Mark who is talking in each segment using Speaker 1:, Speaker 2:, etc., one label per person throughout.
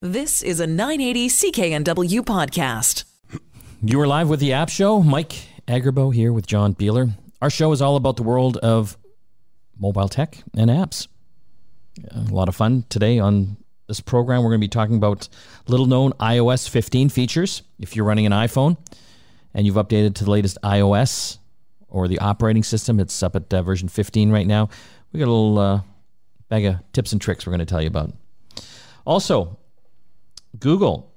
Speaker 1: This is a 980 CKNW podcast.
Speaker 2: You are live with the App Show. Mike Agerbo here with John Beeler. Our show is all about the world of mobile tech and apps. A lot of fun today on this program. We're going to be talking about little known iOS 15 features. If you're running an iPhone and you've updated to the latest iOS or the operating system, it's up at uh, version 15 right now. We got a little uh, bag of tips and tricks we're going to tell you about. Also, Google,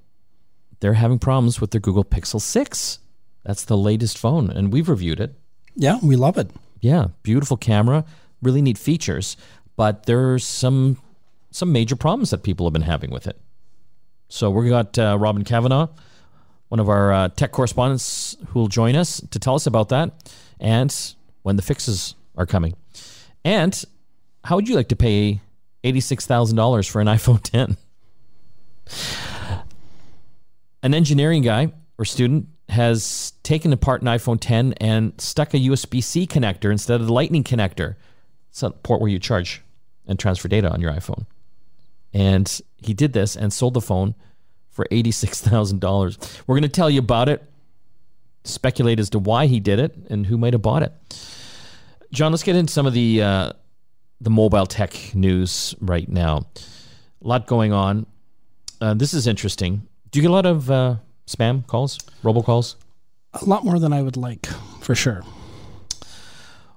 Speaker 2: they're having problems with their Google Pixel 6. That's the latest phone, and we've reviewed it.
Speaker 3: Yeah, we love it.
Speaker 2: Yeah, beautiful camera, really neat features, but there's some some major problems that people have been having with it. So we've got uh, Robin Kavanagh, one of our uh, tech correspondents, who will join us to tell us about that and when the fixes are coming. And how would you like to pay eighty-six thousand dollars for an iPhone 10? An engineering guy or student has taken apart an iPhone 10 and stuck a USB C connector instead of the Lightning connector. It's a port where you charge and transfer data on your iPhone. And he did this and sold the phone for $86,000. We're going to tell you about it, speculate as to why he did it and who might have bought it. John, let's get into some of the uh, the mobile tech news right now. A lot going on. Uh, this is interesting. Do you get a lot of uh, spam calls, robocalls?
Speaker 3: A lot more than I would like, for sure.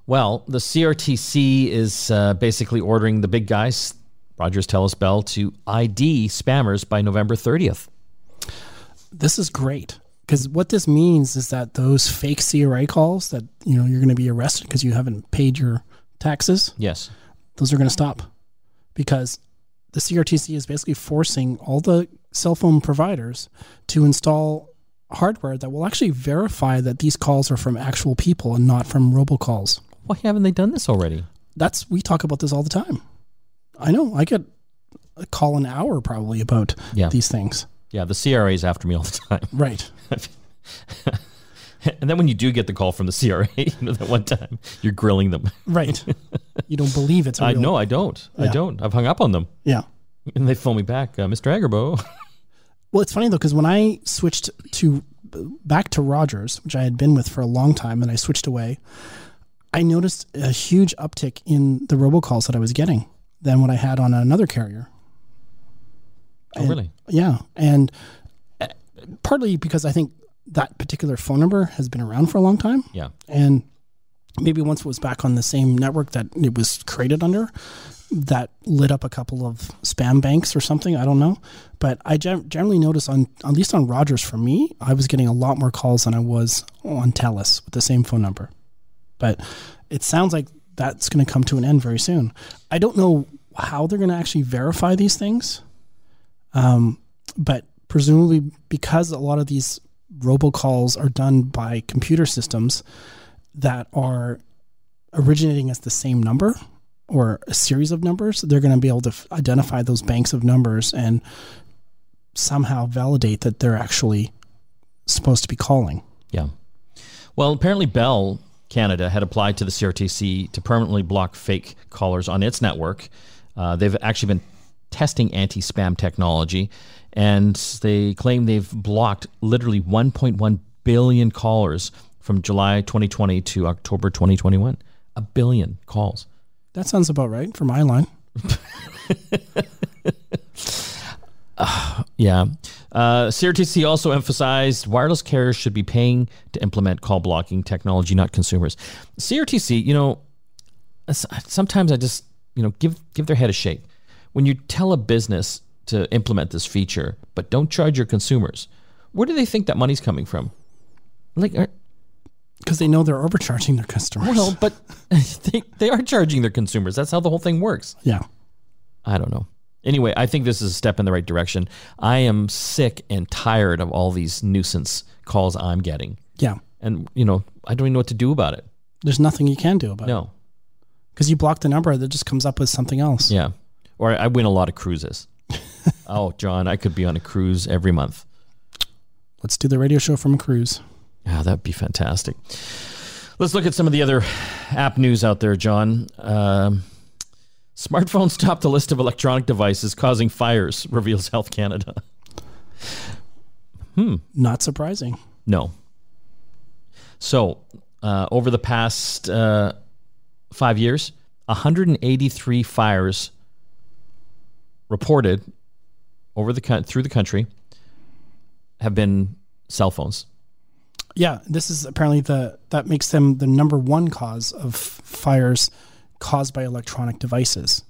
Speaker 2: Well, the CRTC is uh, basically ordering the big guys, Rogers, Telus, Bell, to ID spammers by November 30th.
Speaker 3: This is great because what this means is that those fake CRA calls that you know you're going to be arrested because you haven't paid your taxes.
Speaker 2: Yes,
Speaker 3: those are going to stop because the CRTC is basically forcing all the cell phone providers to install hardware that will actually verify that these calls are from actual people and not from robocalls.
Speaker 2: Why haven't they done this already?
Speaker 3: That's we talk about this all the time. I know. I get a call an hour probably about
Speaker 2: Yeah.
Speaker 3: these things.
Speaker 2: Yeah, the CRA is after me all the time.
Speaker 3: Right.
Speaker 2: and then when you do get the call from the CRA, you know, that one time you're grilling them.
Speaker 3: Right. you don't believe it's a
Speaker 2: I know, I don't. I don't. I've hung up on them.
Speaker 3: Yeah.
Speaker 2: And they phone me back, uh, Mr. Agerbo.
Speaker 3: Well, it's funny though because when I switched to back to Rogers, which I had been with for a long time, and I switched away, I noticed a huge uptick in the robocalls that I was getting than what I had on another carrier.
Speaker 2: oh, really?
Speaker 3: Yeah, and uh, partly because I think that particular phone number has been around for a long time,
Speaker 2: Yeah.
Speaker 3: and maybe once it was back on the same network that it was created under, that lit up a couple of spam banks or something. I don't know, but I gen- generally notice on at least on Rogers for me, I was getting a lot more calls than I was on Telus with the same phone number. But it sounds like that's going to come to an end very soon. I don't know how they're going to actually verify these things, um, but presumably because a lot of these robocalls are done by computer systems that are originating as the same number or a series of numbers, they're going to be able to f- identify those banks of numbers and somehow validate that they're actually supposed to be calling.
Speaker 2: Yeah. Well, apparently Bell Canada had applied to the CRTC to permanently block fake callers on its network. Uh, they've actually been testing anti-spam technology, and they claim they've blocked literally 1.1 billion callers from July 2020 to October 2021. A billion calls.
Speaker 3: That sounds about right for my line.
Speaker 2: Yeah. Uh, CRTC also emphasized wireless carriers should be paying to implement call blocking technology, not consumers. CRTC, you know, sometimes I just, you know, give give their head a shake. When you tell a business to implement this feature, but don't charge your consumers, where do they think that money's coming from? Like, are,
Speaker 3: Because they know they're overcharging their customers.
Speaker 2: well, but they, they are charging their consumers. That's how the whole thing works.
Speaker 3: yeah.
Speaker 2: I don't know. Anyway, I think this is a step in the right direction. I am sick and tired of all these nuisance calls I'm getting.
Speaker 3: Yeah.
Speaker 2: And, you know, I don't even know what to do about it.
Speaker 3: There's nothing you can do about it.
Speaker 2: No.
Speaker 3: Because you block the number that just comes up with something else.
Speaker 2: Yeah. Or I win a lot of cruises. oh, John, I could be on a cruise every month.
Speaker 3: Let's do the radio show from a cruise.
Speaker 2: Yeah, that'd be fantastic. Let's look at some of the other app news out there, John. Um, Smartphones top the list of electronic devices causing fires, reveals Health Canada. Hmm.
Speaker 3: Not surprising.
Speaker 2: No. So, uh, over the past uh, five years, 183 fires reported over the through the country have been cell phones.
Speaker 3: Yeah, this is apparently the that makes them the number one cause of fires caused by electronic devices.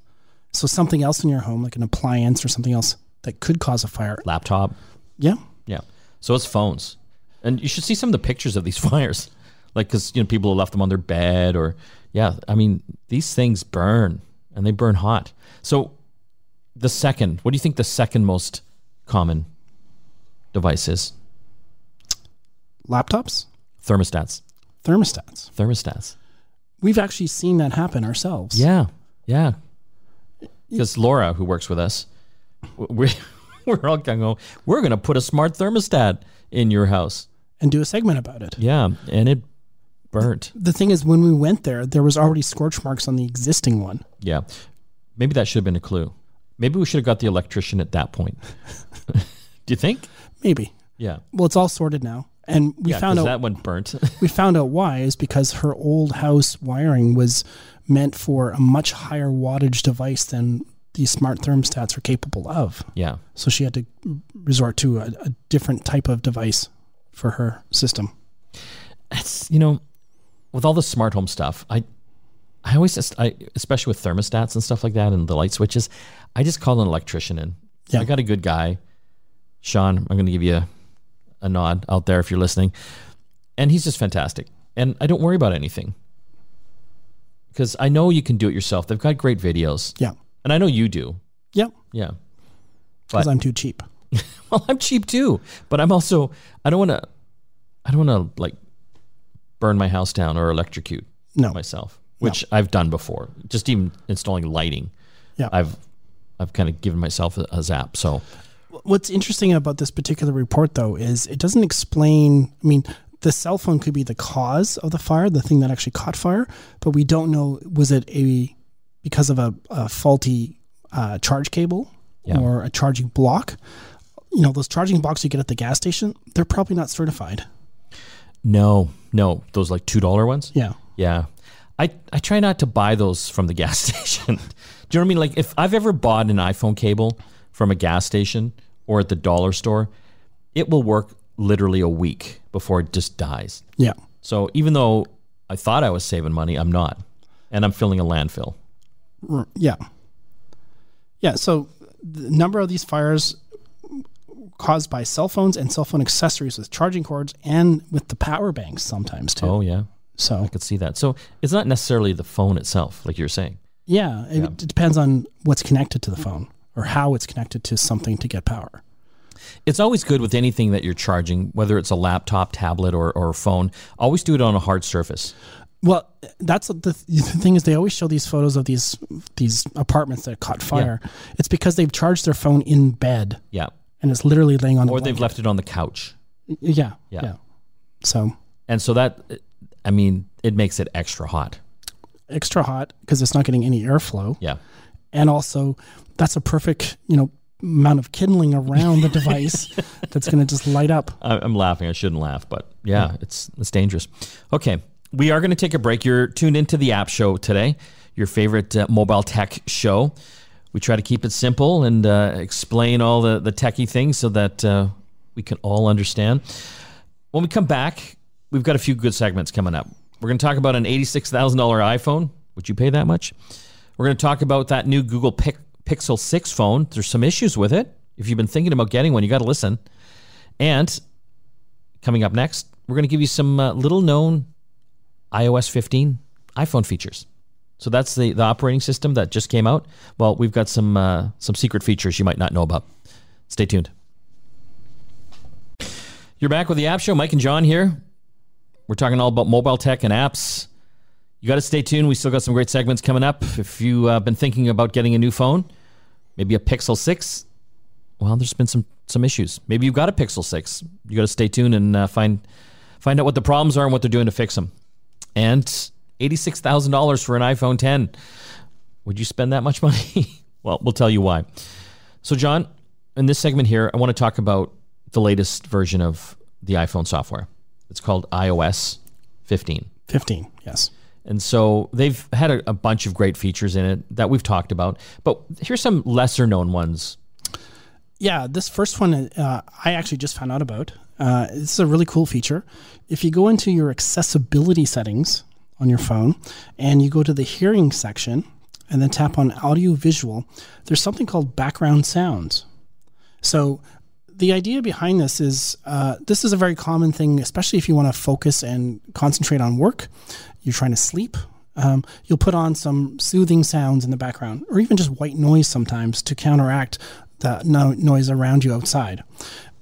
Speaker 3: So something else in your home, like an appliance or something else that could cause a fire.
Speaker 2: Laptop,
Speaker 3: Yeah,
Speaker 2: yeah. So it's phones, and you should see some of the pictures of these fires, like because you know people have left them on their bed or yeah. I mean these things burn and they burn hot. So the second, what do you think the second most common device is?
Speaker 3: Laptops,
Speaker 2: Thermostats.
Speaker 3: thermostats.
Speaker 2: Thermostats.
Speaker 3: We've actually seen that happen ourselves.
Speaker 2: Yeah, yeah. Because Laura, who works with us, we we're all gonna go. We're gonna put a smart thermostat in your house.
Speaker 3: and do a segment about it.
Speaker 2: Yeah, and it burnt.
Speaker 3: The thing is, when we went there, there was already scorch marks on the existing one.
Speaker 2: Yeah, maybe that should have been a clue. Maybe we should have got the electrician at that point. Do you think?
Speaker 3: Maybe.
Speaker 2: Yeah.
Speaker 3: Well, it's all sorted now, and we
Speaker 2: yeah,
Speaker 3: found out
Speaker 2: that one burnt.
Speaker 3: we found out why is because her old house wiring was meant for a much higher wattage device than these smart thermostats are capable of.
Speaker 2: yeah.
Speaker 3: So she had to resort to a, a different type of device for her system.
Speaker 2: It's you know, with all the smart home stuff, I I always just I especially with thermostats and stuff like that and the light switches, I just call an electrician in.
Speaker 3: Yeah.
Speaker 2: I got a good guy, Sean. I'm going to give you a, nod out there if you're listening, and he's just fantastic. And I don't worry about anything because I know you can do it yourself. They've got great videos,
Speaker 3: Yeah.
Speaker 2: and I know you do.
Speaker 3: Yeah.
Speaker 2: Yeah.
Speaker 3: Because I'm too cheap.
Speaker 2: Well, I'm cheap too, but I'm also I don't want to I don't want to like burn my house down or electrocute
Speaker 3: No.
Speaker 2: myself, which I've done before. Just even installing lighting,
Speaker 3: Yeah.
Speaker 2: I've I've kind of given myself a, a zap. So
Speaker 3: What's interesting about this particular report, though, is it doesn't explain. I mean, the cell phone could be the cause of the fire, the thing that actually caught fire, but we don't know was it a because of a, a faulty uh, charge cable
Speaker 2: Yeah.
Speaker 3: or a charging block. You know, those charging blocks you get at the gas station, they're probably not certified.
Speaker 2: no, no, those like two dollar ones.
Speaker 3: Yeah.
Speaker 2: Yeah. I, I try not to buy those from the gas station. Do you know what I mean? Like if I've ever bought an iPhone cable from a gas station or at the dollar store, it will work literally a week before it just dies.
Speaker 3: Yeah.
Speaker 2: So even though I thought I was saving money, I'm not. And I'm filling a landfill.
Speaker 3: Yeah. Yeah. So the number of these fires caused by cell phones and cell phone accessories with charging cords and with the power banks sometimes too.
Speaker 2: Oh yeah.
Speaker 3: So
Speaker 2: I could see that. So it's not necessarily the phone itself, like you're saying.
Speaker 3: yeah, it, it depends on what's connected to the phone or how it's connected to something to get power.
Speaker 2: It's always good with anything that you're charging, whether it's a laptop, tablet, or, or phone. Always do it on a hard surface.
Speaker 3: Well, that's the, the thing is they always show these photos of these these apartments that caught fire. It's because they've charged their phone in bed
Speaker 2: Yeah.
Speaker 3: and it's literally laying on.
Speaker 2: Or
Speaker 3: a
Speaker 2: they've left it on the couch.
Speaker 3: Yeah,
Speaker 2: Yeah.
Speaker 3: yeah. So
Speaker 2: And so that, I mean, it makes it extra hot.
Speaker 3: extra hot because it's not getting any airflow.
Speaker 2: Yeah.
Speaker 3: And also that's a perfect you know amount of kindling around the device that's going to just light up
Speaker 2: I- I'm laughing. I shouldn't laugh, but yeah, it's it's dangerous. Okay, we are going to take a break. You're tuned into the App Show today, your favorite uh, mobile tech show. We try to keep it simple and uh, explain all the the techie things so that uh, we can all understand. When we come back, we've got a few good segments coming up. We're going to talk about an eighty-six thousand dollar iPhone. Would you pay that much? We're going to talk about that new Google Pic- Pixel 6 phone. There's some issues with it. If you've been thinking about getting one, you got to listen. And coming up next, we're going to give you some uh, little known iOS 15 iPhone features. So that's the, the operating system that just came out. Well, we've got some uh, some secret features you might not know about. Stay tuned. You're back with the App Show. Mike and John here. We're talking all about mobile tech and apps. You got to stay tuned. We still got some great segments coming up. If you've uh, been thinking about getting a new phone, maybe a Pixel 6, well, there's been some some issues. Maybe you've got a Pixel 6. You got to stay tuned and uh, find find out what the problems are and what they're doing to fix them. And $86,000 for an iPhone 10. Would you spend that much money? well, we'll tell you why. So, John, in this segment here, I want to talk about the latest version of the iPhone software. It's called iOS 15.
Speaker 3: 15, yes.
Speaker 2: And so they've had a, a bunch of great features in it that we've talked about. But here's some lesser known ones.
Speaker 3: Yeah, this first one uh, I actually just found out about. Uh, is a really cool feature. If you go into your accessibility settings on your phone and you go to the hearing section and then tap on audio visual, there's something called background sounds. So the idea behind this is uh, this is a very common thing, especially if you want to focus and concentrate on work. You're trying to sleep. Um, you'll put on some soothing sounds in the background, or even just white noise sometimes to counteract the no- noise around you outside.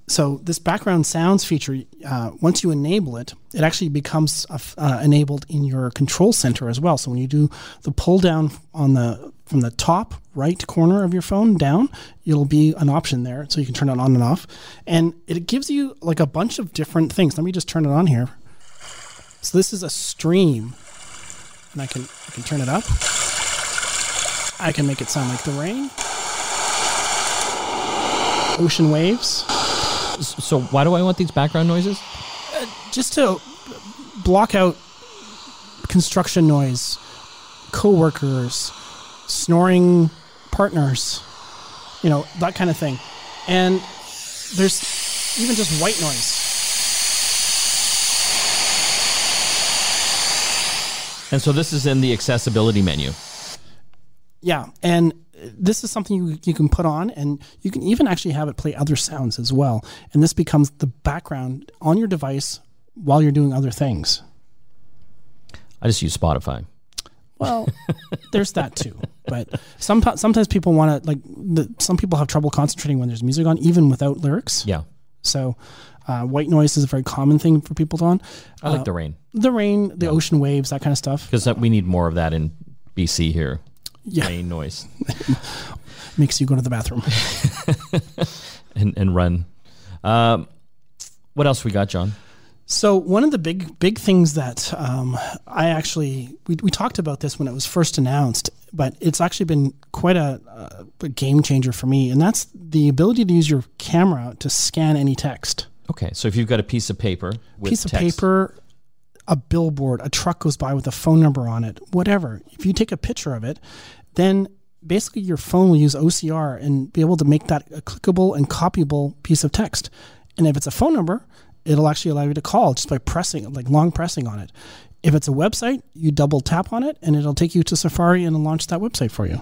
Speaker 3: So this background sounds feature, uh, once you enable it, it actually becomes uh, enabled in your control center as well. So when you do the pull down on the from the top right corner of your phone down, it'll be an option there, so you can turn it on and off, and it gives you like a bunch of different things. Let me just turn it on here. So this is a stream, and I can I can turn it up. I can make it sound like the rain, ocean waves
Speaker 2: so why do I want these background noises?
Speaker 3: Uh, just to block out construction noise, coworkers, snoring partners, you know, that kind of thing. And there's even just white noise.
Speaker 2: And so this is in the accessibility menu.
Speaker 3: Yeah, and this is something you, you can put on and you can even actually have it play other sounds as well. And this becomes the background on your device while you're doing other things.
Speaker 2: I just use Spotify.
Speaker 3: Well, there's that too. But some, sometimes people want to, like, the, some people have trouble concentrating when there's music on, even without lyrics.
Speaker 2: Yeah.
Speaker 3: So, uh, white noise is a very common thing for people to on.
Speaker 2: I like uh, the rain.
Speaker 3: The rain, the yeah. ocean waves, that kind of stuff.
Speaker 2: Because we need more of that in BC here
Speaker 3: yeah.
Speaker 2: rain noise.
Speaker 3: Makes you go to the bathroom
Speaker 2: and and run. Um, what else we got, John?
Speaker 3: So one of the big big things that um, I actually we, we talked about this when it was first announced, but it's actually been quite a, a game changer for me, and that's the ability to use your camera to scan any text.
Speaker 2: Okay, so if you've got a piece of paper,
Speaker 3: piece
Speaker 2: text,
Speaker 3: of paper, a billboard, a truck goes by with a phone number on it, whatever. If you take a picture of it, then basically your phone will use OCR and be able to make that a clickable and copyable piece of text. And if it's a phone number, it'll actually allow you to call just by pressing, like long pressing on it. If it's a website, you double tap on it and it'll take you to Safari and launch that website for you.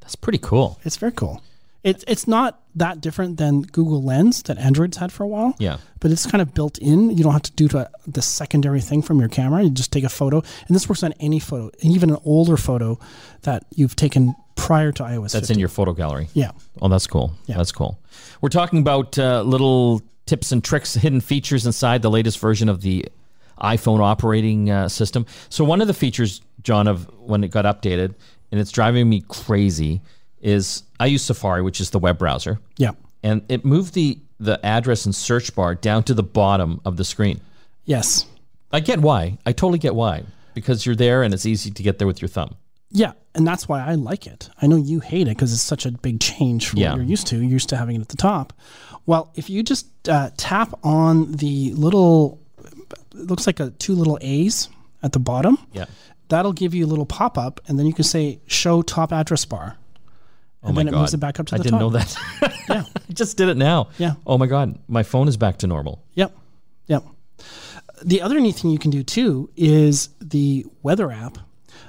Speaker 2: That's pretty cool.
Speaker 3: It's very cool. It's it's not that different than Google Lens that Android's had for a while.
Speaker 2: Yeah.
Speaker 3: But it's kind of built in. You don't have to do to, the secondary thing from your camera. You just take a photo, and this works on any photo, even an older photo that you've taken prior to iOS.
Speaker 2: That's
Speaker 3: 15.
Speaker 2: in your photo gallery.
Speaker 3: Yeah.
Speaker 2: Oh, that's cool. Yeah. That's cool. We're talking about uh, little tips and tricks, hidden features inside the latest version of the iPhone operating uh, system. So one of the features, John, of when it got updated, and it's driving me crazy is I use Safari, which is the web browser.
Speaker 3: Yeah.
Speaker 2: And it moved the the address and search bar down to the bottom of the screen.
Speaker 3: Yes.
Speaker 2: I get why. I totally get why. Because you're there and it's easy to get there with your thumb.
Speaker 3: Yeah, and that's why I like it. I know you hate it because it's such a big change from yeah. what you're used to. You're used to having it at the top. Well, if you just uh, tap on the little, it looks like a two little A's at the bottom.
Speaker 2: Yeah.
Speaker 3: That'll give you a little pop up, and then you can say "Show top address bar."
Speaker 2: Oh and then
Speaker 3: it
Speaker 2: God.
Speaker 3: moves it back up to
Speaker 2: the top.
Speaker 3: I
Speaker 2: didn't know that. yeah. I just did it now.
Speaker 3: Yeah.
Speaker 2: Oh my God. My phone is back to normal.
Speaker 3: Yep. Yep. The other neat thing you can do too is the weather app.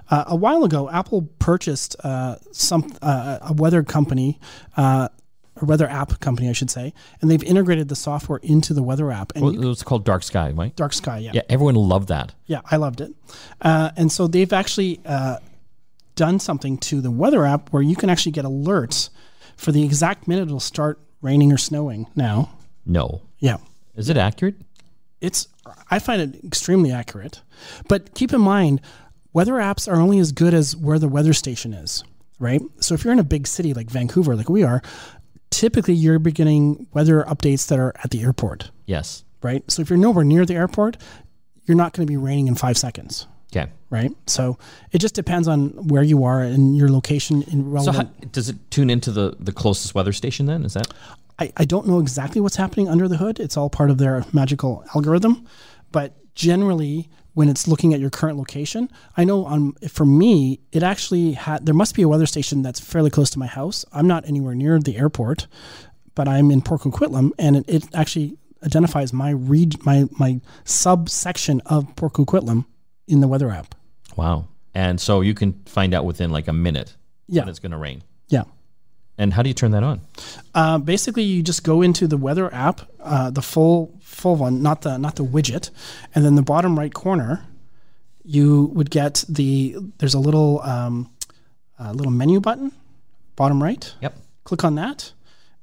Speaker 3: Uh, a while ago, Apple purchased uh, some uh, a weather company, a weather app company, I should say, and they've integrated the software into the weather app. And
Speaker 2: well, it was called Dark Sky, right?
Speaker 3: Dark Sky, yeah.
Speaker 2: Yeah, everyone loved that.
Speaker 3: Yeah, I loved it. Uh, and so they've actually uh, done something to the weather app where you can actually get alerts for the exact minute it'll start raining or snowing now.
Speaker 2: No.
Speaker 3: Yeah.
Speaker 2: Is it accurate?
Speaker 3: It's I find it extremely accurate. But keep in mind, weather apps are only as good as where the weather station is, right? So if you're in a big city like Vancouver, like we are, typically you're beginning weather updates that are at the airport.
Speaker 2: Yes.
Speaker 3: Right? So if you're nowhere near the airport, you're not going to be raining in five seconds.
Speaker 2: Okay.
Speaker 3: right? So it just depends on where you are and your location in
Speaker 2: So
Speaker 3: relevant.
Speaker 2: how, does it tune into the, the closest weather station then? Is that?
Speaker 3: I, I don't know exactly what's happening under the hood. It's all part of their magical algorithm. But generally, when it's looking at your current location, I know on for me, it actually had there must be a weather station that's fairly close to my house. I'm not anywhere near the airport, but I'm in Port Coquitlam, and it, it actually identifies my reg, my my subsection of Port Coquitlam in the weather app.
Speaker 2: Wow. And so you can find out within like a minute
Speaker 3: Yeah,
Speaker 2: when it's going to rain.
Speaker 3: yeah.
Speaker 2: And how do you turn that on?
Speaker 3: Uh, basically, you just go into the weather app, uh, the full full one, not the not the widget, and then the bottom right corner, you would get the there's a little um, a little menu button, bottom right.
Speaker 2: Yep.
Speaker 3: Click on that,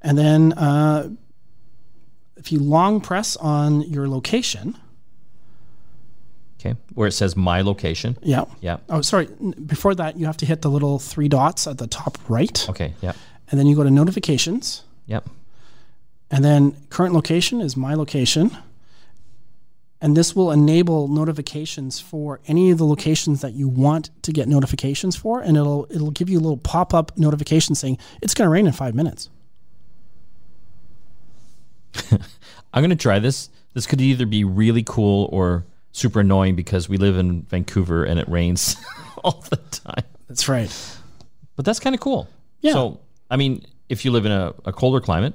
Speaker 3: and then uh, if you long press on your location,
Speaker 2: Okay. Where it says my location.
Speaker 3: yeah.
Speaker 2: Yeah.
Speaker 3: Oh, sorry. Before that, you have to hit the little three dots at the top right,
Speaker 2: Okay. Yep.
Speaker 3: And then you go to notifications.
Speaker 2: Yep.
Speaker 3: And then current location is my location. And this will enable notifications for any of the locations that you want to get notifications for. And it'll it'll give you a little pop-up notification saying it's gonna rain in five minutes.
Speaker 2: I'm going to try this. This could either be really cool or super annoying because we live in Vancouver and it rains all the time.
Speaker 3: That's right.
Speaker 2: But that's kind of cool.
Speaker 3: Yeah.
Speaker 2: So, I mean, if you live in a, a colder climate,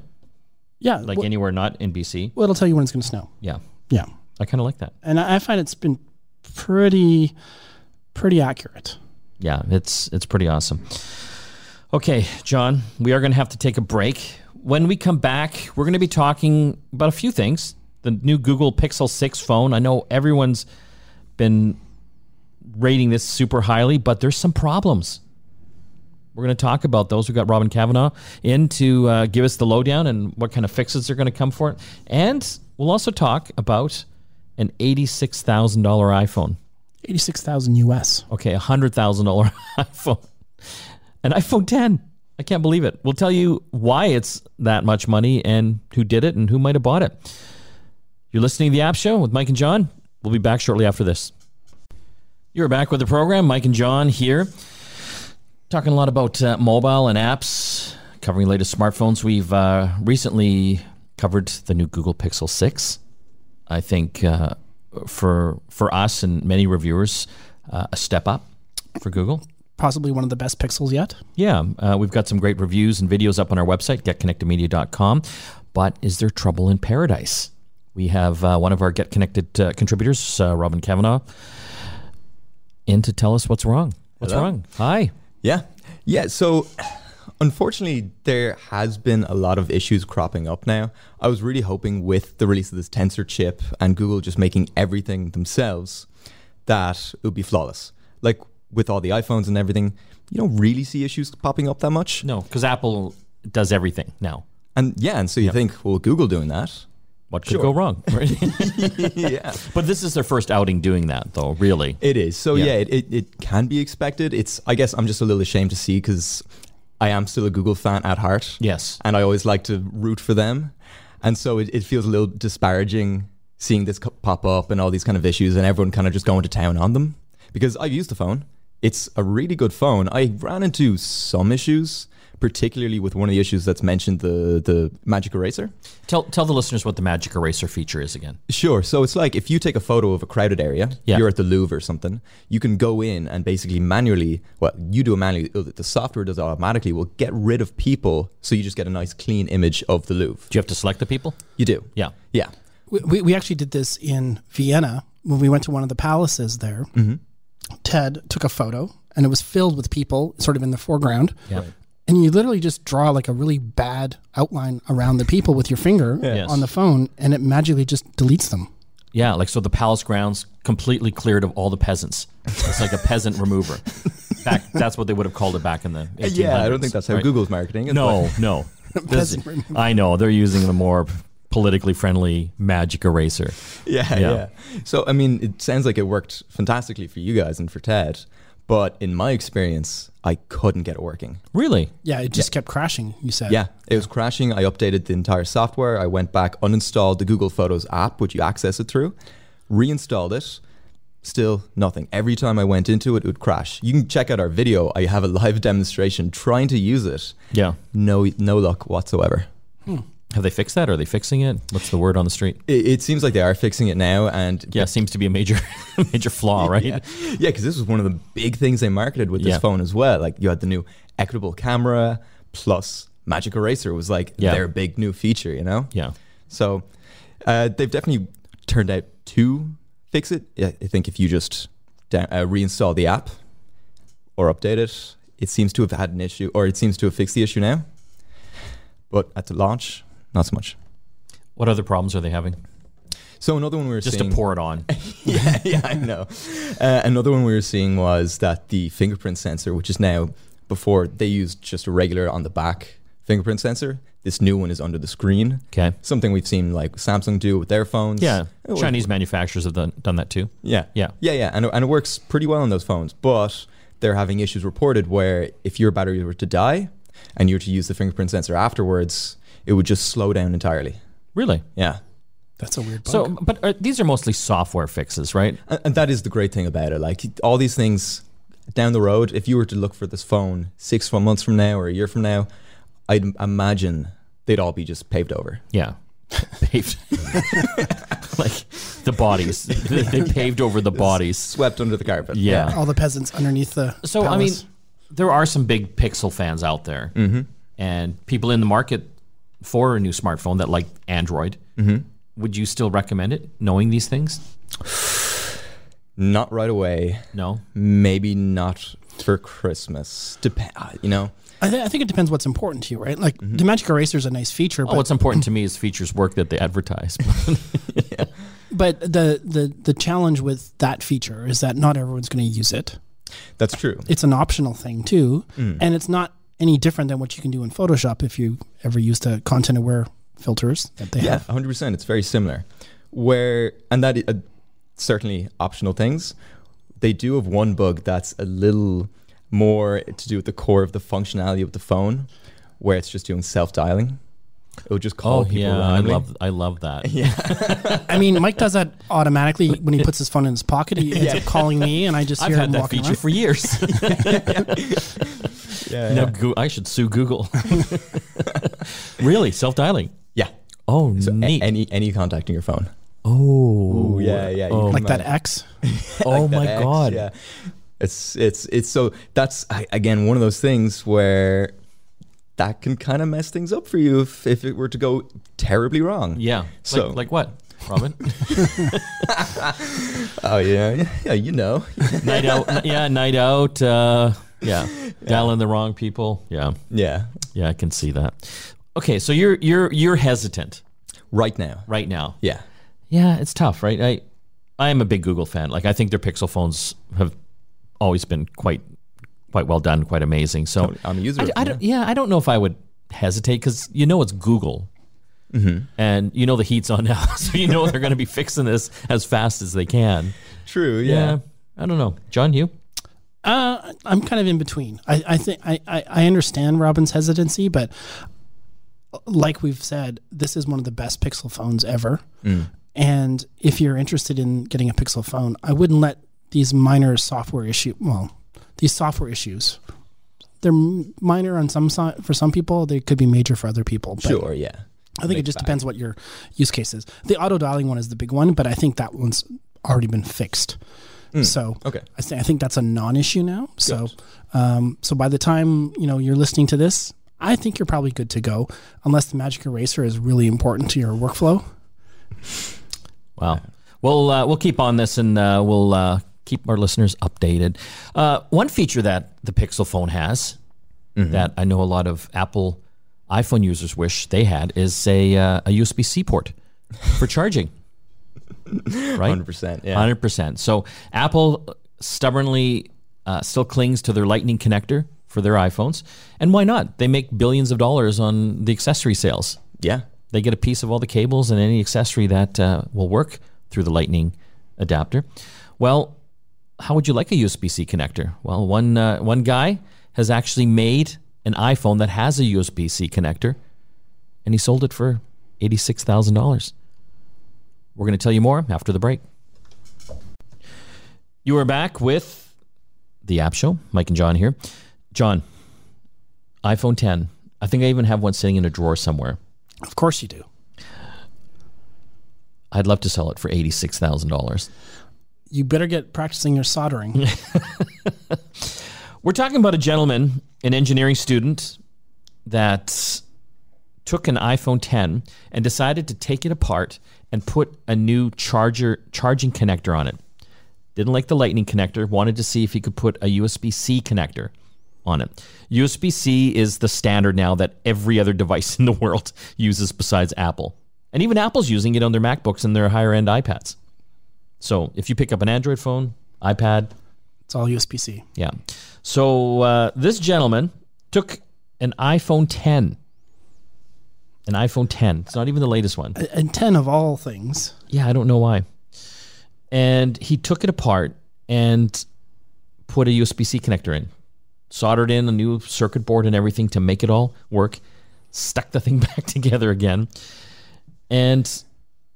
Speaker 3: Yeah.
Speaker 2: like
Speaker 3: well,
Speaker 2: anywhere not in BC,
Speaker 3: well, it'll tell you when it's gonna snow.
Speaker 2: yeah,
Speaker 3: Yeah.
Speaker 2: I kind of like that.
Speaker 3: And I I find it's been pretty pretty accurate.
Speaker 2: Yeah, it's it's pretty awesome. Okay, John, we are going to have to take a break. When we come back, we're going to be talking about a few things. The new Google Pixel 6 phone. I know everyone's been rating this super highly, but there's some problems. We're going to talk about those. We've got Robin Kavanaugh in to uh, give us the lowdown and what kind of fixes are going to come for it. And we'll also talk about an $86,000 iPhone.
Speaker 3: Eighty-six thousand US.
Speaker 2: Okay, a hundred thousand dollar iPhone, an iPhone 10. I can't believe it. We'll tell you why it's that much money and who did it and who might have bought it. You're listening to the App Show with Mike and John. We'll be back shortly after this. You're back with the program. Mike and John here, talking a lot about uh, mobile and apps, covering the latest smartphones. We've uh, recently covered the new Google Pixel 6. I think uh, for for us and many reviewers, uh, a step up for Google.
Speaker 3: Possibly one of the best pixels yet.
Speaker 2: Yeah, uh, we've got some great reviews and videos up on our website, getconnectedmedia.com. But is there trouble in paradise? We have uh, one of our Get Connected uh, contributors, uh, Robin Kavanaugh, in to tell us what's wrong. What's
Speaker 4: Hello.
Speaker 2: wrong? Hi.
Speaker 4: Yeah. Yeah. So unfortunately, there has been a lot of issues cropping up now. I was really hoping with the release of this Tensor chip and Google just making everything themselves that it would be flawless. Like with all the iPhones and everything, you don't really see issues popping up that much.
Speaker 2: No, because Apple does everything now.
Speaker 4: And yeah, and so you think, well, Google doing that.
Speaker 2: What could
Speaker 4: Sure.
Speaker 2: go wrong? Right?
Speaker 4: yeah.
Speaker 2: but this is their first outing doing that, though, really.
Speaker 4: It is. So
Speaker 2: Yeah.
Speaker 4: yeah, it, it, it can be expected. It's I guess I'm just a little ashamed to see because I am still a Google fan at heart.
Speaker 2: Yes.
Speaker 4: And I always like to root for them. And so it, it feels a little disparaging seeing this pop up and all these kind of issues and everyone kind of just going to town on them. Because I've used the phone. It's a really good phone. I ran into some issues, particularly with one of the issues that's mentioned, the the Magic Eraser.
Speaker 2: Tell, tell the listeners what the Magic Eraser feature is again.
Speaker 4: Sure. So it's like if you take a photo of a crowded area,
Speaker 2: Yeah.
Speaker 4: you're at the Louvre or something, you can go in and basically manually, well, you do it manually, uh, the software does it automatically, will get rid of people so you just get a nice clean image of the Louvre.
Speaker 2: Do you have to select the people?
Speaker 4: You do.
Speaker 2: Yeah.
Speaker 4: Yeah.
Speaker 3: We, we, we actually did this in Vienna when we went to one of the palaces there. Ted took a photo and it was filled with people sort of in the foreground.
Speaker 2: Yeah.
Speaker 3: And you literally just draw like a really bad outline around the people with your finger
Speaker 2: Yes.
Speaker 3: on the phone and it magically just deletes them.
Speaker 2: Yeah, like so the palace grounds completely cleared of all the peasants. It's like a peasant remover. Back, that's what they would have called it back in the 1800s.
Speaker 4: Yeah, I don't think that's how
Speaker 2: right?
Speaker 4: Google's marketing it.
Speaker 2: No, no. This-
Speaker 3: Peasant remover.
Speaker 2: I know they're using the more politically friendly magic eraser.
Speaker 4: Yeah,
Speaker 2: Yeah.
Speaker 4: yeah, So, I mean, it sounds like it worked fantastically for you guys and for Ted. But in my experience, I couldn't get it working.
Speaker 2: Really?
Speaker 3: Yeah, it just kept crashing, you said.
Speaker 4: Yeah, it was crashing. I updated the entire software. I went back, uninstalled the Google Photos app, which you access it through, reinstalled it. Still nothing. Every time I went into it, it would crash. You can check out our video. I have a live demonstration trying to use it.
Speaker 2: Yeah.
Speaker 4: No, no luck whatsoever. Hmm.
Speaker 2: Have they fixed that? Are they fixing it? What's the word on the street?
Speaker 4: It, it seems like they are fixing it now, and
Speaker 2: Yeah, seems to be a major major flaw, right?
Speaker 4: Yeah, yeah, because this was one of the big things they marketed with this
Speaker 2: Yeah.
Speaker 4: phone as well. Like you had the new equitable camera plus Magic Eraser was like
Speaker 2: Yeah.
Speaker 4: their big new feature, you know.
Speaker 2: Yeah.
Speaker 4: So uh, they've definitely turned out to fix it. I think if you just da- uh, reinstall the app or update it, it seems to have had an issue, or it seems to have fixed the issue now. But at the launch, not so much.
Speaker 2: What other problems are they having?
Speaker 4: So another one we were
Speaker 2: Just
Speaker 4: seeing,
Speaker 2: to pour it on.
Speaker 4: yeah, yeah, I know. Uh, another one we were seeing was that the fingerprint sensor, which is now before they used just a regular on the back fingerprint sensor, this new one is under the screen.
Speaker 2: Okay.
Speaker 4: Something we've seen like Samsung do with their phones.
Speaker 2: Yeah.
Speaker 4: It
Speaker 2: Chinese manufacturers have done, done that too.
Speaker 4: Yeah.
Speaker 2: Yeah.
Speaker 4: Yeah, yeah. And, and it works pretty well on those phones. But they're having issues reported where if your battery were to die and you were to use the fingerprint sensor afterwards, it would just slow down entirely.
Speaker 2: Really?
Speaker 4: Yeah.
Speaker 3: That's a weird bug.
Speaker 2: So, but uh, these are mostly software fixes, right?
Speaker 4: And, and that is the great thing about it. Like all these things down the road, if you were to look for this phone six months from now or a year from now, I'd imagine they'd all be just paved over.
Speaker 2: Yeah. Paved. like the bodies. They, they paved over the bodies.
Speaker 4: Swept under the carpet.
Speaker 2: Yeah.
Speaker 3: all the peasants underneath the.
Speaker 2: So, I mean,
Speaker 3: palace.
Speaker 2: There are some big Pixel fans out there mm-hmm. and people in the market for a new smartphone that like Android. Mm-hmm. Would you still recommend it, knowing these things?
Speaker 4: Not right away.
Speaker 2: No.
Speaker 4: Maybe not for Christmas. Dep- uh, you know?
Speaker 3: I, th- I think it depends what's important to you, right? Like mm-hmm. the Magic Eraser is a nice feature,
Speaker 2: Oh,
Speaker 3: but
Speaker 2: what's important to me is features work that they advertise.
Speaker 3: but the, the the challenge with that feature is that not everyone's going to use it.
Speaker 4: That's true.
Speaker 3: It's an optional thing too,
Speaker 2: Mm.
Speaker 3: and it's not any different than what you can do in Photoshop if you ever use the content aware filters that they
Speaker 4: Yeah,
Speaker 3: have.
Speaker 4: 100%. It's very similar. Where, and that uh, certainly optional things. They do have one bug that's a little more to do with the core of the functionality of the phone, where it's just doing self dialing. It will just call
Speaker 2: oh
Speaker 4: people
Speaker 2: yeah, I
Speaker 4: randomly.
Speaker 2: love I love that. Yeah.
Speaker 3: I mean, Mike does that automatically when he puts his phone in his pocket. He ends up calling me, and I just
Speaker 2: I've
Speaker 3: hear
Speaker 2: had
Speaker 3: him
Speaker 2: that
Speaker 3: walking
Speaker 2: feature
Speaker 3: around.
Speaker 2: for years.
Speaker 4: Yeah,
Speaker 2: now,
Speaker 4: yeah.
Speaker 2: Goo- I should sue Google. really, self dialing.
Speaker 4: yeah.
Speaker 2: Oh,
Speaker 4: So a-
Speaker 2: neat.
Speaker 4: any any contact in your phone.
Speaker 2: oh,
Speaker 4: yeah, yeah.
Speaker 2: Oh.
Speaker 4: oh,
Speaker 3: like that
Speaker 4: manage-
Speaker 3: X.
Speaker 2: oh my
Speaker 4: X,
Speaker 2: god.
Speaker 4: Yeah. It's it's it's so that's again one of those things where that can kind of mess things up for you if, if it were to go terribly wrong.
Speaker 2: Yeah.
Speaker 4: So-
Speaker 2: like, like what, Robin?
Speaker 4: Oh yeah, yeah, you know.
Speaker 2: night out. Yeah, night out. Uh, yeah, dialing the wrong people. Yeah,
Speaker 4: yeah.
Speaker 2: yeah, I can see that. Okay, so you're you're you're hesitant
Speaker 4: Right now.
Speaker 2: right now.
Speaker 4: Yeah.
Speaker 2: Yeah, it's tough, right? I I am a big Google fan. Like I think their Pixel phones have always been quite quite well done, quite amazing. So
Speaker 4: I'm a user.
Speaker 2: I, I
Speaker 4: them,
Speaker 2: don't, yeah, I don't know if I would hesitate because you know it's Google,
Speaker 4: Mm-hmm.
Speaker 2: and you know the heat's on now, so you know they're going to be fixing this as fast as they can.
Speaker 4: True. Yeah.
Speaker 2: I don't know, John. You?
Speaker 3: Uh, I'm kind of in between. I, I think I, I, I understand Robin's hesitancy, but like we've said, this is one of the best Pixel phones ever. And if you're interested in getting a Pixel phone, I wouldn't let these minor software issue well, these software issues. They're minor on some side for some people. They could be major for other people. But
Speaker 4: Sure. Yeah.
Speaker 3: I think it just
Speaker 4: bag.
Speaker 3: depends what your use case is. The auto dialing one is the big one, but I think that one's already been fixed. So
Speaker 4: Okay.
Speaker 3: I think I think that's a non-issue now. So, um, so by the time you know you're listening to this, I think you're probably good to go, unless the Magic Eraser is really important to your workflow.
Speaker 2: Wow. We'll uh, we'll keep on this and uh, we'll uh, keep our listeners updated. Uh, one feature that the Pixel phone has that I know a lot of Apple iPhone users wish they had is a uh, a USB C port for charging. right.
Speaker 4: 100%. Yeah.
Speaker 2: Hundred percent. So Apple stubbornly uh, still clings to their Lightning connector for their iPhones, and why not? They make billions of dollars on the accessory sales.
Speaker 4: Yeah.
Speaker 2: They get a piece of all the cables and any accessory that uh, will work through the Lightning adapter. Well, how would you like a USB C connector? Well, one uh, one guy has actually made an iPhone that has a USB C connector, and he sold it for eighty six thousand dollars. We're going to tell you more after the break. You are back with the App Show. Mike and John here. John, iPhone 10. I think I even have one sitting in a drawer somewhere.
Speaker 3: Of course you do.
Speaker 2: I'd love to sell it for eighty-six thousand dollars.
Speaker 3: You better get practicing your soldering.
Speaker 2: We're talking about a gentleman, an engineering student, that took an iPhone 10 and decided to take it apart and put a new charger charging connector on it. Didn't like the lightning connector, wanted to see if he could put a USB-C connector on it. USB-C is the standard now that every other device in the world uses besides Apple. And even Apple's using it on their MacBooks and their higher end iPads. So if you pick up an Android phone, iPad,
Speaker 3: it's all USB C.
Speaker 2: yeah. So uh, this gentleman took an iPhone 10. An iPhone 10. It's not even the latest one.
Speaker 3: And 10 of all things.
Speaker 2: Yeah, I don't know why. And he took it apart and put a USB C connector in, soldered in a new circuit board and everything to make it all work, stuck the thing back together again, and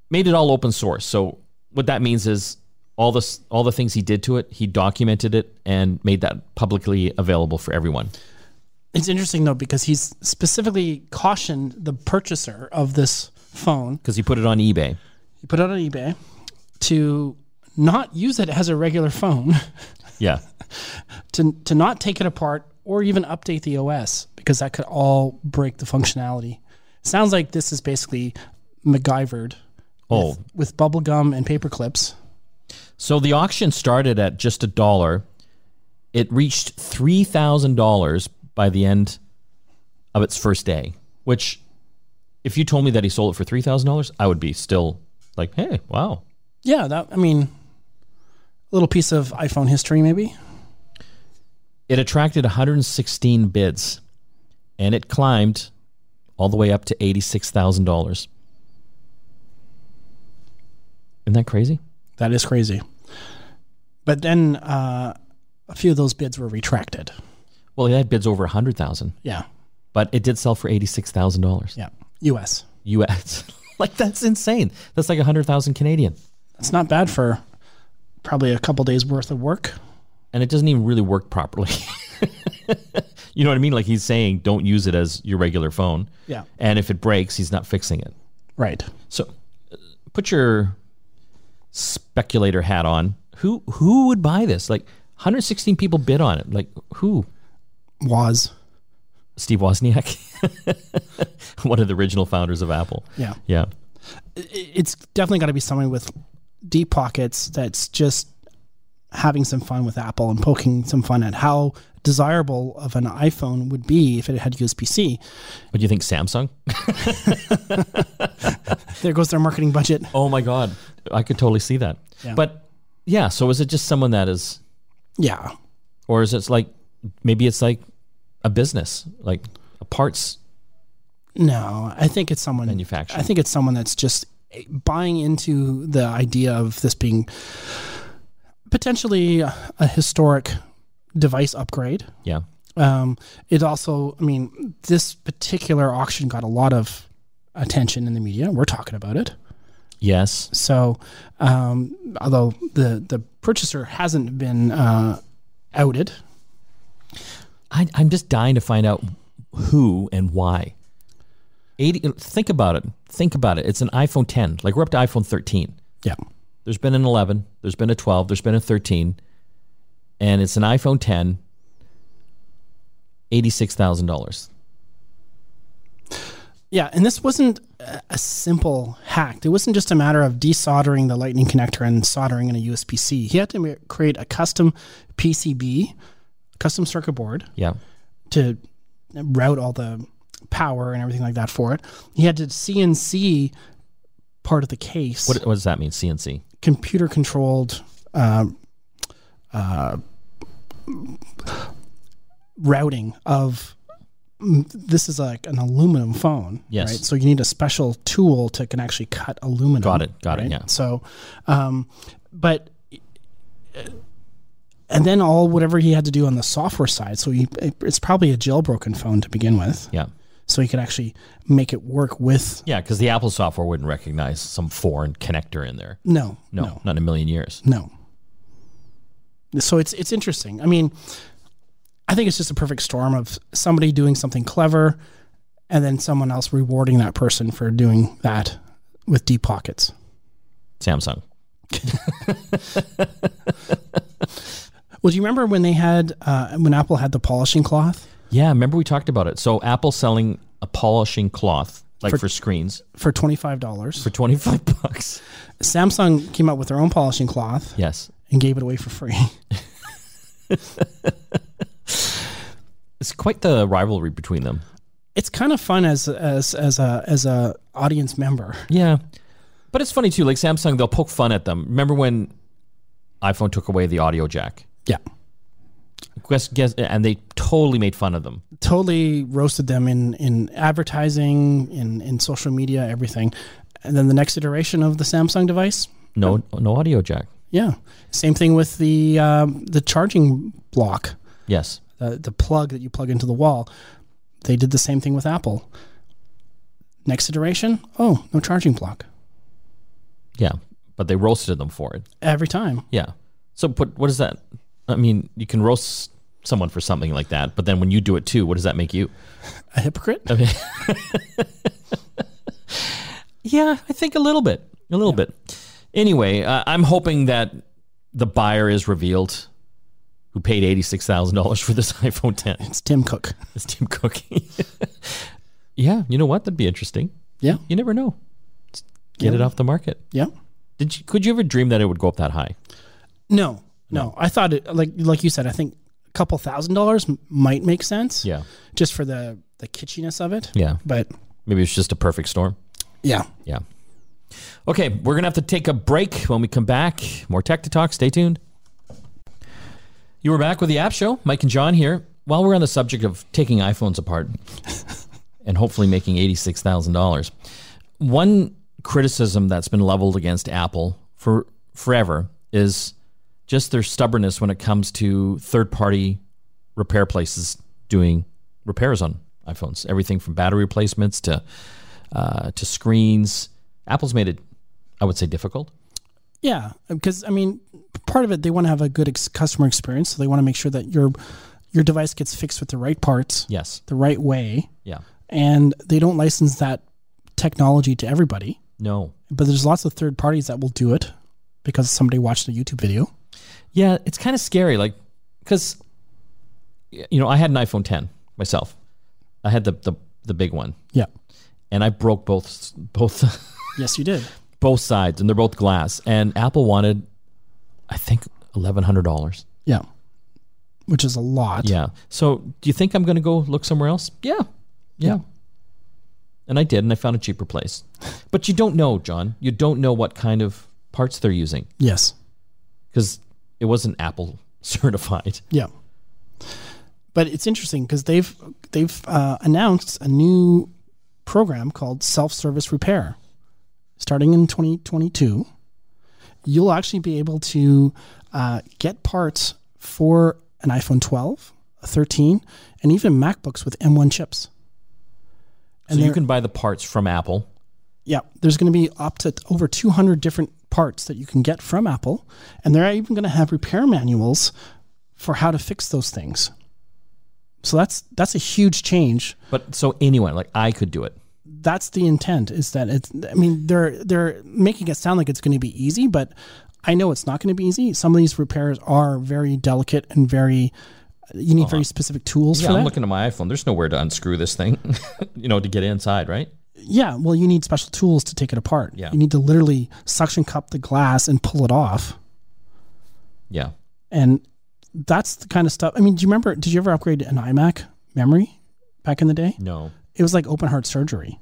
Speaker 2: made it all open source. So what that means is all this all the things he did to it, he documented it and made that publicly available for everyone.
Speaker 3: It's interesting though because he's specifically cautioned the purchaser of this phone.
Speaker 2: Because he put it on eBay.
Speaker 3: He put it on eBay to not use it as a regular phone,
Speaker 2: Yeah.
Speaker 3: to to not take it apart or even update the OS because that could all break the functionality. Sounds like this is basically MacGyvered
Speaker 2: Oh,
Speaker 3: with, with bubble gum and paper clips.
Speaker 2: So the auction started at just a dollar. It reached three thousand dollars by the end of its first day. Which, if you told me that he sold it for three thousand dollars, I would be still like, "Hey, wow!"
Speaker 3: Yeah, that I mean, a little piece of iPhone history maybe.
Speaker 2: It attracted 116 bids, and it climbed all the way up to eighty-six thousand dollars. Isn't that crazy?
Speaker 3: That is crazy. But then uh, a few of those bids were retracted.
Speaker 2: Well, it had bids over a hundred thousand,
Speaker 3: Yeah,
Speaker 2: but it did sell for eighty-six thousand dollars.
Speaker 3: yeah. U.S.
Speaker 2: U.S. like that's insane. That's like a hundred thousand Canadian,
Speaker 3: That's not bad for probably a couple days worth of work.
Speaker 2: and it doesn't even really work properly. you know what I mean? Like he's saying, don't use it as your regular phone.
Speaker 3: Yeah.
Speaker 2: And if it breaks, he's not fixing it.
Speaker 3: Right.
Speaker 2: So, uh, put your speculator hat on. Who who would buy this? Like 116 people bid on it. Like who?
Speaker 3: Was.
Speaker 2: Steve Wozniak, one of the original founders of Apple.
Speaker 3: Yeah.
Speaker 2: Yeah.
Speaker 3: It's definitely got to be someone with deep pockets that's just having some fun with Apple and poking some fun at how desirable of an iPhone would be if it had USB C.
Speaker 2: What do you think, Samsung?
Speaker 3: There goes their marketing budget.
Speaker 2: Oh my God, I could totally see that.
Speaker 3: Yeah.
Speaker 2: But yeah, so is it just someone that is,
Speaker 3: Yeah.
Speaker 2: or is it like maybe it's like a business, like a parts
Speaker 3: No, I think it's someone
Speaker 2: manufacturer?
Speaker 3: I think it's someone that's just buying into the idea of this being potentially a historic device upgrade.
Speaker 2: yeah,
Speaker 3: Um, it also, I mean, this particular auction got a lot of attention in the media. We're talking about it.
Speaker 2: yes,
Speaker 3: So, um, although the the purchaser hasn't been uh, outed,
Speaker 2: I, I'm just dying to find out who and why. 80, think about it. Think about it. It's an iPhone 10. Like we're up to iPhone 13.
Speaker 3: yeah,
Speaker 2: There's been an 11. There's been a 12. There's been a 13. And it's an iPhone 10. $86,000.
Speaker 3: Yeah, and this wasn't a- simple hack. It wasn't just a matter of desoldering the lightning connector and soldering in a USB C. He had to create a custom PCB, custom circuit board
Speaker 2: Yeah.
Speaker 3: to route all the power and everything like that for it. He had to CNC part of the case,
Speaker 2: What, what does that mean, CNC?
Speaker 3: computer controlled um, uh, routing of this is like an aluminum phone
Speaker 2: Yes.
Speaker 3: right so you need a special tool to can actually cut aluminum
Speaker 2: Got it, got it, yeah.
Speaker 3: so um but and then all whatever he had to do on the software side so he it's probably a jailbroken phone to begin with
Speaker 2: Yeah.
Speaker 3: So he could actually make it work with
Speaker 2: Yeah, because the Apple software wouldn't recognize some foreign connector in there.
Speaker 3: no
Speaker 2: No,
Speaker 3: no
Speaker 2: not in a million years.
Speaker 3: no So it's it's interesting. I mean, I think it's just a perfect storm of somebody doing something clever, and then someone else rewarding that person for doing that with deep pockets.
Speaker 2: Samsung.
Speaker 3: Well, do you remember when they had uh, when Apple had the polishing cloth
Speaker 2: Yeah, remember we talked about it. So Apple selling a polishing cloth like
Speaker 3: For-
Speaker 2: for, screens
Speaker 3: for twenty five dollars?
Speaker 2: for 25 bucks.
Speaker 3: Samsung came out with their own polishing cloth
Speaker 2: Yes.
Speaker 3: and gave it away for free.
Speaker 2: It's quite the rivalry between them.
Speaker 3: It's kind of fun as as as a as a audience member.
Speaker 2: Yeah. But it's funny too, like Samsung, they'll poke fun at them. Remember when iPhone took away the audio jack?
Speaker 3: Yeah,
Speaker 2: Guess, guess, and they totally made fun of them.
Speaker 3: totally roasted them in in advertising, in in social media, everything. And then the next iteration of the Samsung device,
Speaker 2: No, no audio jack.
Speaker 3: yeah, same thing with the um, the charging block.
Speaker 2: Yes.
Speaker 3: the, the plug that you plug into the wall. They did the same thing with Apple. Next iteration, oh, no charging block.
Speaker 2: Yeah. But they roasted them for it.
Speaker 3: Every time.
Speaker 2: Yeah. So, but what is that? I mean, you can roast someone for something like that, but then when you do it too, what does that make you?
Speaker 3: A hypocrite?
Speaker 2: Yeah, I think a little bit. A little bit. Anyway, uh, I'm hoping that the buyer is revealed who paid $86,000 for this iPhone 10.
Speaker 3: It's Tim Cook.
Speaker 2: It's Tim Cook. yeah, you know what? That'd be interesting.
Speaker 3: Yeah.
Speaker 2: You never know. Just Get it off the market.
Speaker 3: Yeah.
Speaker 2: Did you, could you ever dream that it would go up that high?
Speaker 3: No, no. I thought it like like you said. I think a couple thousand dollars m- might make sense.
Speaker 2: Yeah.
Speaker 3: Just for the the kitschiness of it.
Speaker 2: Yeah.
Speaker 3: But
Speaker 2: Maybe it's just a perfect storm.
Speaker 3: yeah,
Speaker 2: Yeah. Okay, we're going to have to take a break when we come back. More tech to talk. Stay tuned. You were back with the App Show. Mike and John here. While we're on the subject of taking iPhones apart and hopefully making $86,000, one criticism that's been leveled against Apple for forever is just their stubbornness when it comes to third party repair places doing repairs on iPhones. Everything from battery replacements to uh, to screens. Apple's made it, I would say, difficult.
Speaker 3: yeah. Because I mean, part of it they want to have a good ex- customer experience, so they want to make sure that your your device gets fixed with the right parts,
Speaker 2: Yes.
Speaker 3: the right way,
Speaker 2: Yeah.
Speaker 3: and they don't license that technology to everybody.
Speaker 2: No.
Speaker 3: but there's lots of third parties that will do it because somebody watched a YouTube video.
Speaker 2: Yeah, it's kind of scary, like because you know I had an iPhone 10 myself. I had the the, the big one,
Speaker 3: Yeah.
Speaker 2: and I broke both both
Speaker 3: Yes, you did.
Speaker 2: both sides, and they're both glass. And Apple wanted, I think, eleven hundred dollars.
Speaker 3: Yeah. Which is a lot.
Speaker 2: Yeah. So, do you think I'm going to go look somewhere else? Yeah. Yeah. And I did, and I found a cheaper place. But you don't know, John. You don't know what kind of parts they're using
Speaker 3: Yes.
Speaker 2: because it wasn't Apple certified.
Speaker 3: Yeah. But it's interesting because they've they've uh, announced a new program called self-service repair. Starting in 2022, you'll actually be able to uh, get parts for an iPhone 12, a 13, and even MacBooks with M1 chips.
Speaker 2: So you can buy the parts from Apple.
Speaker 3: Yeah, there's going to be up to over 200 different parts that you can get from Apple, and they're even going to have repair manuals for how to fix those things. So that's that's a huge change.
Speaker 2: But so anyone, like I could do it.
Speaker 3: That's the intent. Is that it's? I mean, they're they're making it sound like it's going to be easy, but I know it's not going to be easy. Some of these repairs are very delicate and very. You need uh-huh. very specific tools
Speaker 2: Yeah,
Speaker 3: for
Speaker 2: I'm looking at my iPhone. There's nowhere to unscrew this thing, you know, to get inside, right?
Speaker 3: Yeah, well, you need special tools to take it apart.
Speaker 2: Yeah.
Speaker 3: you need to literally suction cup the glass and pull it off.
Speaker 2: Yeah.
Speaker 3: and that's the kind of stuff. I mean, do you remember? Did you ever upgrade an iMac memory back in the day?
Speaker 2: No.
Speaker 3: It was like open heart surgery.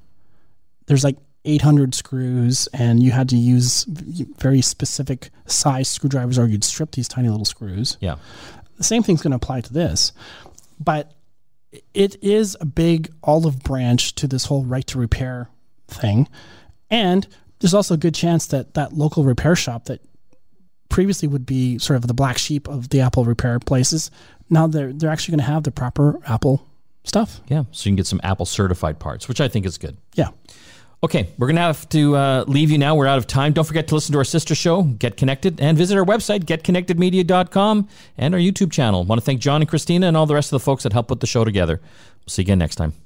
Speaker 3: There's like 800 screws, and you had to use very specific size screwdrivers, or you'd strip these tiny little screws.
Speaker 2: Yeah.
Speaker 3: The same thing's going to apply to this, but it is a big olive branch to this whole right to repair thing, and there's also a good chance that that local repair shop that previously would be sort of the black sheep of the Apple repair places. Now they're they're actually going to have the proper Apple stuff.
Speaker 2: Yeah. So you can get some Apple certified parts, which I think is good.
Speaker 3: Yeah.
Speaker 2: Okay, we're going to have to uh, leave you now. We're out of time. Don't forget to listen to our sister show, Get Connected, and visit our website, getconnectedmedia.com, and our YouTube channel. want to thank John and Christina and all the rest of the folks that helped put the show together. We'll see you again next time.